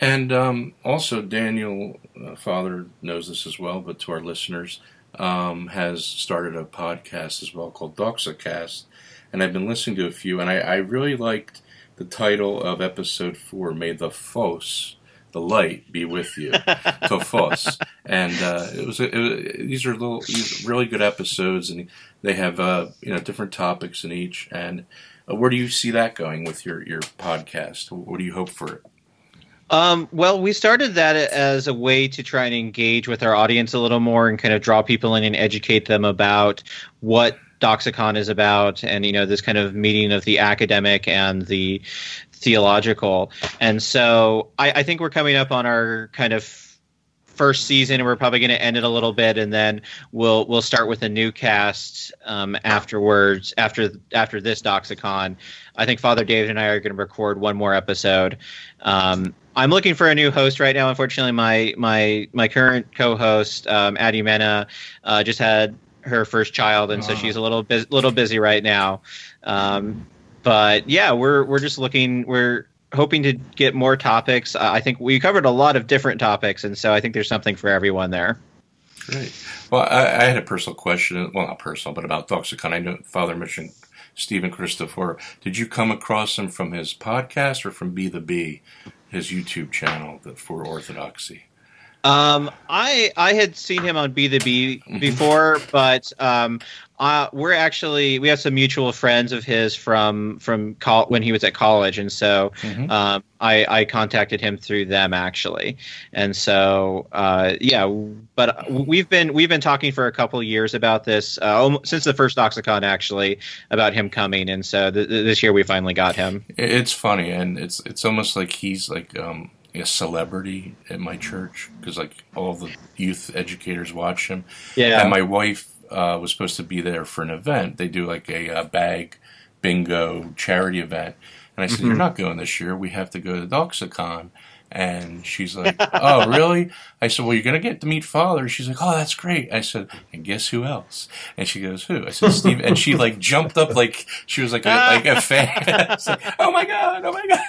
And um, also, Daniel, uh, Father, knows this as well, but to our listeners, um, has started a podcast as well called Doxacast. And I've been listening to a few, and I, I really liked the title of episode four, May the Phos, the light, be with you. (laughs) to Phos. And uh, it was, it was, these are little, these really good episodes, and they have, uh, you know, different topics in each. And uh, where do you see that going with your, your podcast? What do you hope for it? Um, well, we started that as a way to try and engage with our audience a little more and kind of draw people in and educate them about what Doxacon is about and, you know, this kind of meeting of the academic and the theological. And so I, I think we're coming up on our kind of first season and we're probably going to end it a little bit and then we'll we'll start with a new cast um, afterwards after after this doxacon i think father david and i are going to record one more episode um, i'm looking for a new host right now unfortunately my my my current co-host um, addie mena uh, just had her first child and so Oh. she's a little bit little busy right now um, but yeah we're we're just looking we're hoping to get more topics. Uh, I think we covered a lot of different topics, and so I think there's something for everyone there. Great. Well, I, I had a personal question. Well, not personal, but about Doxacon. I know Father mentioned Steven Christoforou. Did you come across him from his podcast or from Be the Bee, his YouTube channel for Orthodoxy? Um, I I had seen him on Be the Bee before, but um, uh, we're actually we have some mutual friends of his from from col- when he was at college, and so Mhm. um, I I contacted him through them actually, and so uh, yeah, but we've been we've been talking for a couple years about this uh, since the first Doxacon actually about him coming, and so th- this year we finally got him. It's funny, and it's it's almost like he's like um, a celebrity at my church because like all the youth educators watch him. Yeah, And my wife uh, was supposed to be there for an event. They do like a, uh bag bingo charity event. And I said, Mhm. You're not going this year. We have to go to Doxacon. And she's like, Oh, (laughs) really? I said, Well, you're going to get to meet Father. She's like, Oh, that's great. I said, And guess who else? And she goes, Who? I said, Steve. And she like jumped up like she was like a, like a fan. (laughs) Like, oh my God. Oh my God.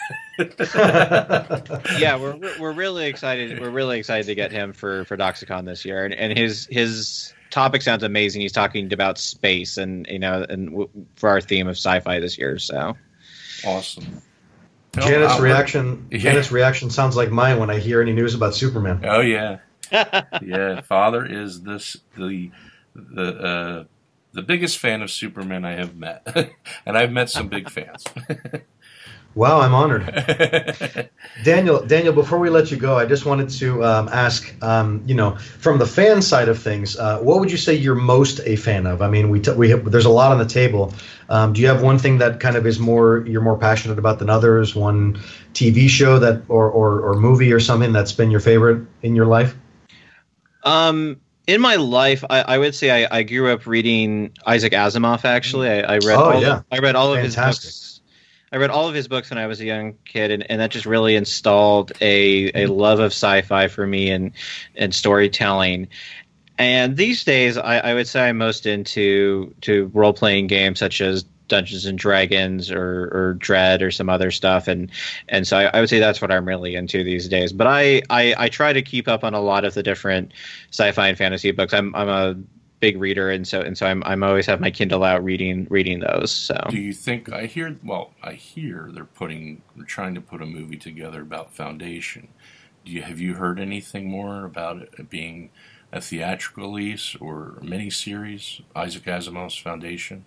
yeah, we're we're- we're really excited. We're really excited to get him for for Doxacon this year, and and his his topic sounds amazing. He's talking about space, and you know, and w- for our theme of sci-fi this year. So Awesome. Janet's reaction. Yeah. Janet's reaction sounds like mine when I hear any news about Superman. Oh yeah, (laughs) yeah. Father is this the the uh, the biggest fan of Superman I have met, (laughs) and I've met some big fans. (laughs) Wow, I'm honored. (laughs) Daniel, Daniel, before we let you go, I just wanted to um, ask, um, you know, from the fan side of things, uh, what would you say you're most a fan of? I mean, we t- we have, there's a lot on the table. Um, do you have one thing that kind of is more you're more passionate about than others? One TV show that or or, or movie or something that's been your favorite in your life? Um, in my life, I, I would say I, I, grew up reading Isaac Asimov. Actually, I, I read oh, all yeah. of, I read all Fantastic. of his books. I read all of his books when I was a young kid, and, and that just really installed a, a love of sci-fi for me and and storytelling. And these days, I, I would say I'm most into to role playing games such as Dungeons and Dragons or, or Dread or some other stuff, and and so I, I, would say that's what I'm really into these days. But I, I I try to keep up on a lot of the different sci-fi and fantasy books. I'm I'm a big reader, and so and so I'm I'm always have my Kindle out reading reading those. So do you think I hear? Well, I hear they're putting they're trying to put a movie together about Foundation. Do you have you heard anything more about it being a theatrical release or a miniseries? Isaac Asimov's Foundation.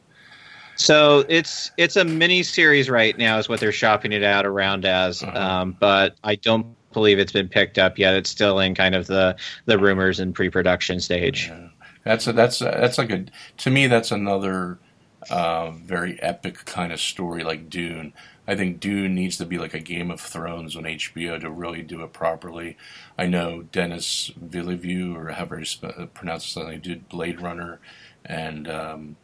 So it's it's a mini series right now, is what they're shopping it out around as. Uh-huh. Um, but I don't believe it's been picked up yet. It's still in kind of the the rumors and pre production stage. Yeah. That's a, that's a, that's like a to me that's another uh, very epic kind of story like Dune. I think Dune needs to be like a Game of Thrones on HBO to really do it properly. I know Denis Villeneuve, or however you sp- pronounce it, he did Blade Runner, and um,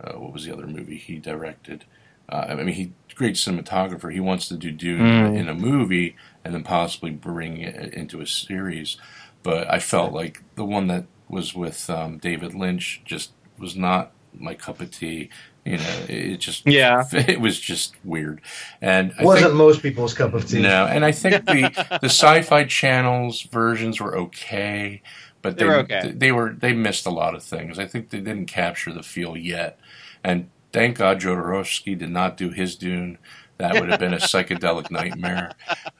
uh, what was the other movie he directed? Uh, I mean, he great cinematographer. He wants to do Dune mm. in a movie and then possibly bring it into a series. But I felt like the one that was with um, David Lynch just was not my cup of tea. You know, it just yeah, (laughs) it was just weird, and I wasn't think, most people's cup of tea. No, and I think (laughs) the the Sci-Fi Channel's versions were okay, but they, they were okay. they were they missed a lot of things. I think they didn't capture the feel yet, and thank God Jodorowsky did not do his Dune. That would have been a psychedelic nightmare.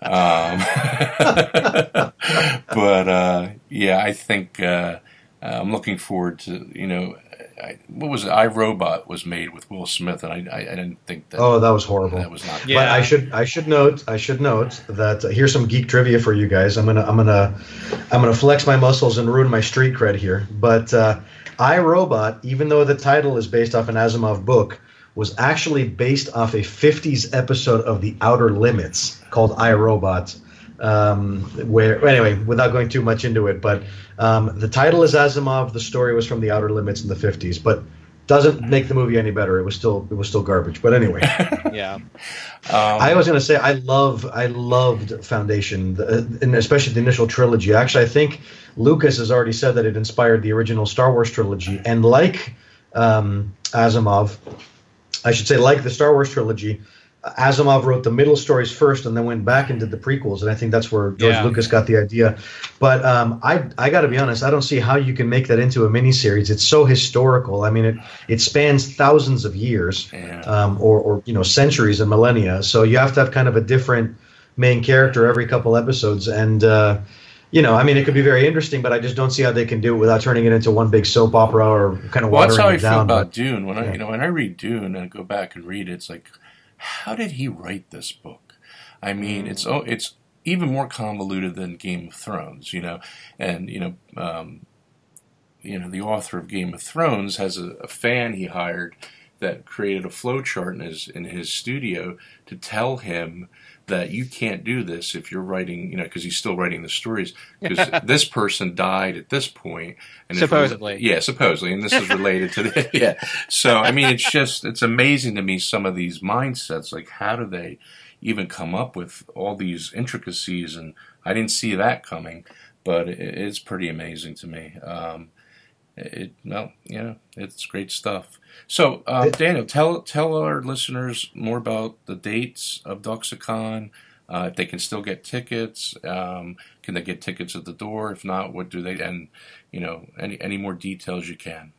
Um, (laughs) but uh, yeah, I think. Uh, uh, I'm looking forward to you know I, what was it? I Robot was made with Will Smith, and I, I, I, didn't think that. Oh, that was horrible. That was not. Yeah. But I should I should note I should note that uh, here's some geek trivia for you guys. I'm gonna I'm gonna I'm gonna flex my muscles and ruin my street cred here. But uh, I Robot, even though the title is based off an Asimov book, was actually based off a 50s episode of The Outer Limits called I Robot um, where anyway, without going too much into it, but um, the title is Asimov. The story was from the Outer Limits in the '50s, but doesn't make the movie any better. It was still it was still garbage. But anyway, (laughs) yeah. Um, I was going to say I love I loved Foundation, the, and especially the initial trilogy. Actually, I think Lucas has already said that it inspired the original Star Wars trilogy, and like um, Asimov, I should say like the Star Wars trilogy. Asimov wrote the middle stories first and then went back and did the prequels, and I think that's where George yeah. Lucas got the idea. But um, I I got to be honest, I don't see how you can make that into a miniseries. It's so historical. I mean, it it spans thousands of years, yeah. um, or or you know centuries and millennia. So you have to have kind of a different main character every couple episodes, and uh, you know, I mean, it could be very interesting, but I just don't see how they can do it without turning it into one big soap opera or kind of well, watering that's how I down. feel about but, Dune. When yeah. I you know when I read Dune and I go back and read it, it's like how did he write this book? I mean, it's oh, it's even more convoluted than Game of Thrones, you know, and you know, um, you know, the author of Game of Thrones has a, a fan he hired that created a flowchart in his in his studio to tell him that you can't do this if you're writing, you know, because he's still writing the stories. (laughs) Because this person died at this point, and supposedly, yeah, supposedly, and this is related to the (laughs) (laughs) yeah. So I mean, it's just it's amazing to me some of these mindsets. Like, how do they even come up with all these intricacies? And I didn't see that coming, but it, it's pretty amazing to me. Um, it well, yeah, it's great stuff. So, um, Daniel, tell tell our listeners more about the dates of Doxacon. Uh, if they can still get tickets, um, can they get tickets at the door? If not, what do they? And you know, any any more details you can.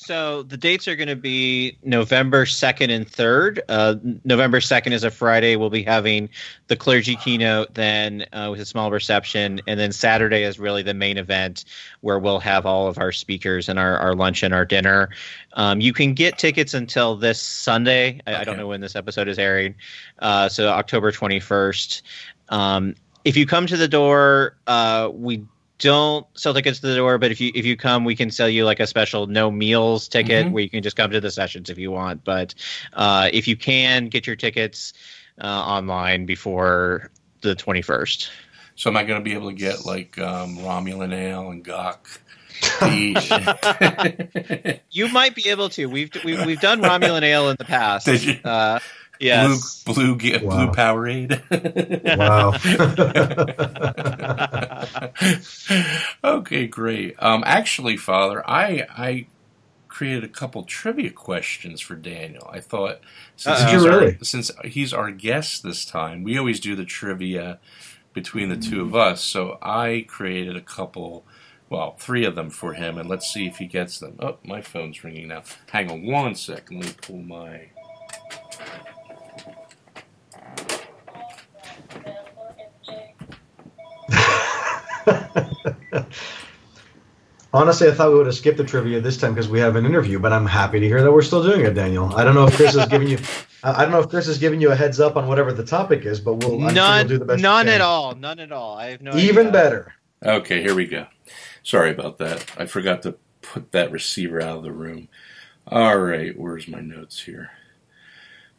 So the dates are going to be November 2nd and 3rd. Uh, November 2nd is a Friday. We'll be having the clergy keynote then uh, with a small reception. And then Saturday is really the main event where we'll have all of our speakers and our, our lunch and our dinner. Um, you can get tickets until this Sunday. I, I don't know when this episode is airing. Uh, so October 21st. Um, if you come to the door, uh, we don't sell tickets to the door, but if you if you come, we can sell you like a special no meals ticket Mhm. where you can just come to the sessions if you want. But uh, if you can get your tickets uh, online before the twenty first. So am I going to be able to get like um, Romulan ale and gagh? (laughs) You might be able to. We've we've, we've done Romulan ale in the past. Did you? Uh, yes. Blue, blue, ge- Wow. blue Powerade. wow. (laughs) okay, great. Um, actually, Father, I I created a couple trivia questions for Daniel. I thought since he's, Did you our, since he's our guest this time, we always do the trivia between the two of us. So I created a couple. Well, three of them for him, and let's see if he gets them. Oh, my phone's ringing now. Hang on one second. Let me pull my. Honestly, I thought we would have skipped the trivia this time because we have an interview, but I'm happy to hear that we're still doing it, Daniel. I don't know if Chris is giving you, I I don't know if Chris is giving you a heads up on whatever the topic is, but we'll, I'm sure none, we'll do the best. we none at all. None at all. I have no. Even idea. better. Okay, here we go. Sorry about that. I forgot to put that receiver out of the room. All right, where's my notes here?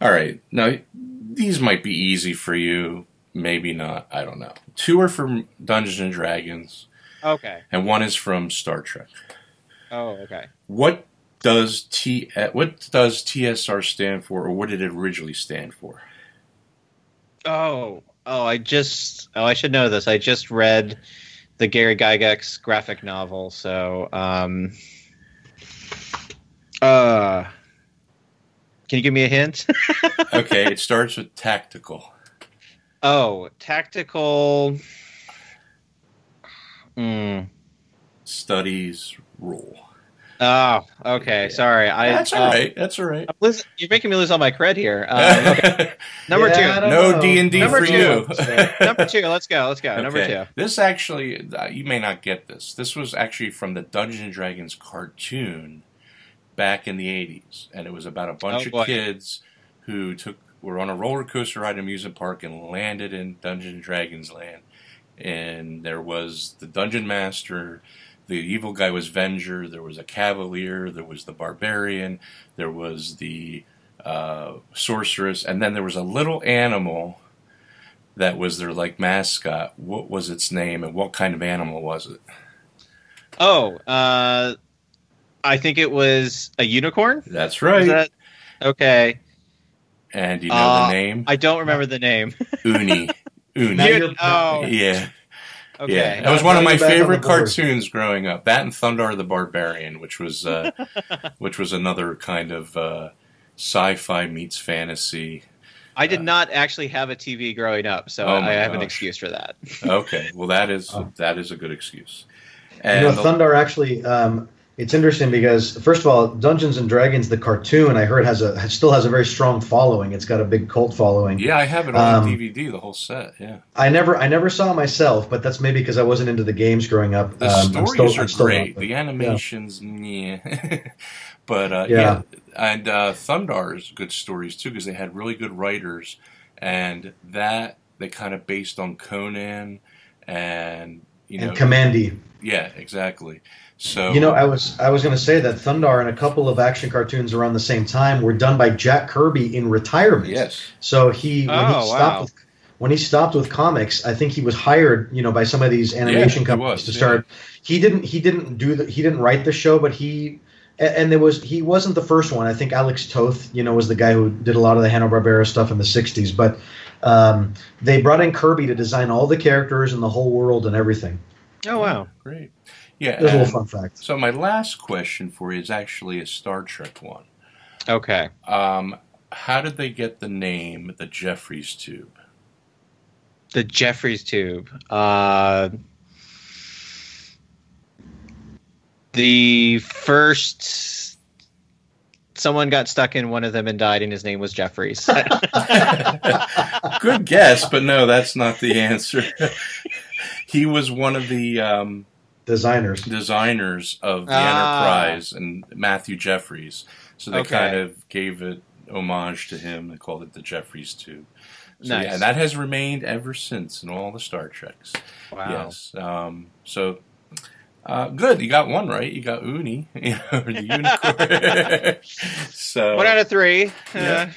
All right, now these might be easy for you, maybe not. I don't know. Two are from Dungeons and Dragons, Okay. and one is from Star Trek. Oh, okay. What does T what does TSR stand for, or what did it originally stand for? Oh, oh, I just, oh, I should know this. I just read the Gary Gygax graphic novel, so, um, uh, can you give me a hint? (laughs) Okay, it starts with tactical. oh, tactical. Hmm. Studies rule. Oh, okay. Yeah. Sorry. I, That's all uh, right. That's all right. I'm you're making me lose all my cred here. Um, (laughs) okay. Number Yeah, two. no. D and D Number for two. you. (laughs) Number two. Let's go. Let's go. Number two. This actually, uh, you may not get this. This was actually from the Dungeons and Dragons cartoon back in the '80s, and it was about a bunch Oh, of kids who took were on a roller coaster ride in an amusement park and landed in Dungeons and Dragons land. And there was the dungeon master, the evil guy was Venger, there was a cavalier, there was the barbarian, there was the uh, sorceress, and then there was a little animal that was their like mascot. What was its name, and what kind of animal was it? Oh, uh, I think it was a unicorn. That's right. That okay? and you know Uh, the name? I don't remember the name. (laughs) Uni. Uni. Now you're- oh, Yeah, okay. yeah. That was Now one of my back on the favorite board. cartoons growing up. That and Thundarr the Barbarian, which was uh, (laughs) which was another kind of uh, sci-fi meets fantasy. I did not actually have a TV growing up, so Oh I my have an gosh. excuse for that. Okay, well that is (laughs) Oh. that is a good excuse. You And know, Thundarr actually, um, it's interesting because first of all, Dungeons and Dragons, the cartoon, I heard has a still has a very strong following. It's got a big cult following. yeah, I have it on Um, DVD, the whole set. Yeah, I never, I never saw it myself, but that's maybe because I wasn't into the games growing up. the Um, stories still- are great. but- the animations, yeah. (laughs) but uh, Yeah. yeah. and uh, Thundarr's good stories too because they had really good writers, and that they kind of based on Conan, and you know, and Kamandi. yeah, exactly. So You know, I was I was going to say that Thundarr and a couple of action cartoons around the same time were done by Jack Kirby in retirement. yes, So he when Oh, he stopped wow. with when he stopped with comics, I think he was hired, you know, by some of these animation he companies was, to yeah. start. He didn't he didn't do the he didn't write the show, but he and there was he wasn't the first one. I think Alex Toth, you know, was the guy who did a lot of the Hanna Barbera stuff in the '60s. But um, they brought in Kirby to design all the characters and the whole world and everything. Oh wow! great. Yeah. There's a little fun fact. so my last question for you is actually a Star Trek one. Okay. Um, how did they get the name the Jefferies tube? The Jefferies tube. Uh, the first someone got stuck in one of them and died, and his name was Jefferies. (laughs) Good guess, but no, that's not the answer. (laughs) he was one of the um, Designers. designers of the Ah. Enterprise and Matthew Jefferies. So they Okay. kind of gave it homage to him and called it the Jefferies tube. So, Nice. yeah, and that has remained ever since in all the Star Treks. wow. Yes. Um, so uh, good. You got one right. You got Uni, (laughs) you know, the unicorn. (laughs) (laughs) so One out of three. Yeah.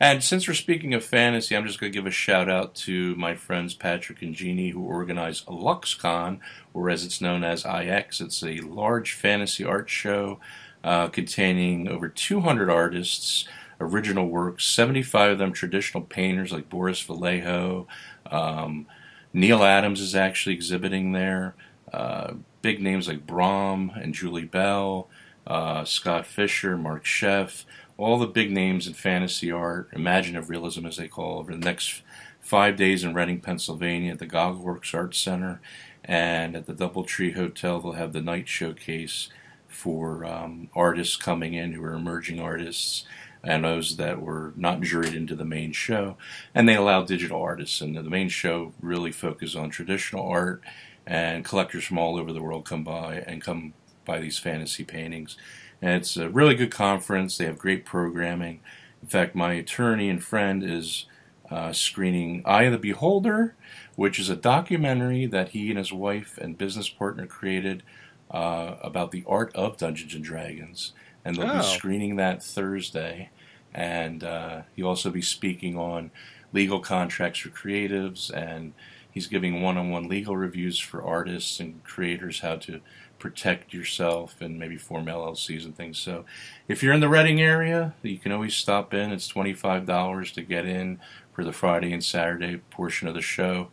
And since we're speaking of fantasy, I'm just going to give a shout out to my friends Patrick and Jeannie who organize IlluXCon, or as it's known as IX. It's a large fantasy art show uh, containing over 200 artists, original works, 75 of them traditional painters like Boris Vallejo. Um, Neal Adams is actually exhibiting there. Uh, big names like Brom and Julie Bell, uh, Scott Fischer, Marc Scheff, all the big names in fantasy art, imaginative realism as they call it, over the next five days in Reading, Pennsylvania at the GoggleWorks Art Center. And at the Doubletree Hotel, they'll have the night showcase for um, artists coming in who are emerging artists and those that were not juried into the main show. And they allow digital artists. And the main show really focuses on traditional art, and collectors from all over the world come by and come by these fantasy paintings. And it's a really good conference. They have great programming. In fact, my attorney and friend is uh, screening Eye of the Beholder, which is a documentary that he and his wife and business partner created uh, about the art of Dungeons and Dragons. And they'll Oh. be screening that Thursday. And uh, he'll also be speaking on legal contracts for creatives. And he's giving one on one legal reviews for artists and creators how to protect yourself and maybe form LLCs and things. So if you're in the Reading area, you can always stop in. It's $25 to get in for the Friday and Saturday portion of the show.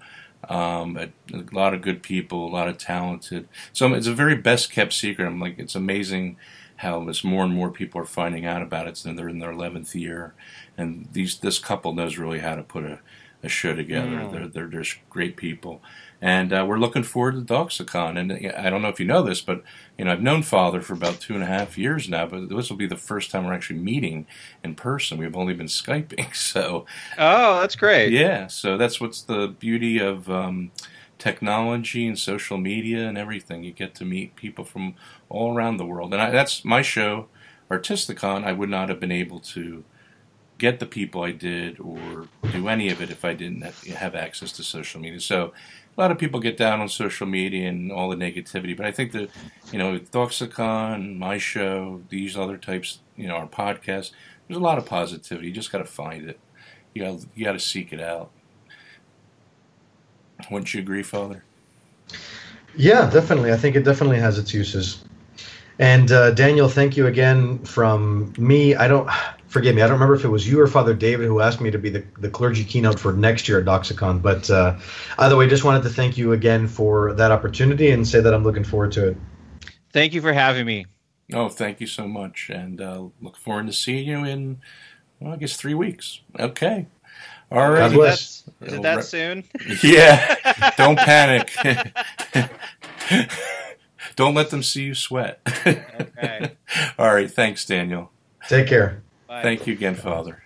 Um, a, a lot of good people, a lot of talented. So it's a very best kept secret. I'm like, it's amazing how as more and more people are finding out about it. And they're in their 11th year, and these this couple knows really how to put a, a show together. Mm. They're, they're just great people, and uh, we're looking forward to Doxacon. And I don't know if you know this, but you know I've known Father for about two and a half years now. But this will be the first time we're actually meeting in person. We've only been skyping, (laughs) so Oh, that's great. yeah, so that's what's the beauty of um, technology and social media and everything. You get to meet people from all around the world, and I, that's my show, Artisticon. I would not have been able to get the people I did or do any of it if I didn't have, have access to social media. So a lot of people get down on social media and all the negativity, but I think that you know, Doxacon, my show, these other types, you know, our podcast, there's a lot of positivity. You just got to find it. You got you to seek it out. Wouldn't you agree, Father? Yeah, definitely. I think it definitely has its uses. And uh, Daniel, thank you again from me. I don't forgive me. I don't remember if it was you or Father David who asked me to be the, the clergy keynote for next year at Doxacon. But uh, either way, just wanted to thank you again for that opportunity and say that I'm looking forward to it. Thank you for having me. Oh, thank you so much, and uh, look forward to seeing you in, well, I guess three weeks. Okay. All right. God right. bless. That's, is it that soon? (laughs) Yeah. Don't panic. (laughs) Don't let them see you sweat. Okay. (laughs) All right. Thanks, Daniel. Take care. Bye. Thank you again, Father.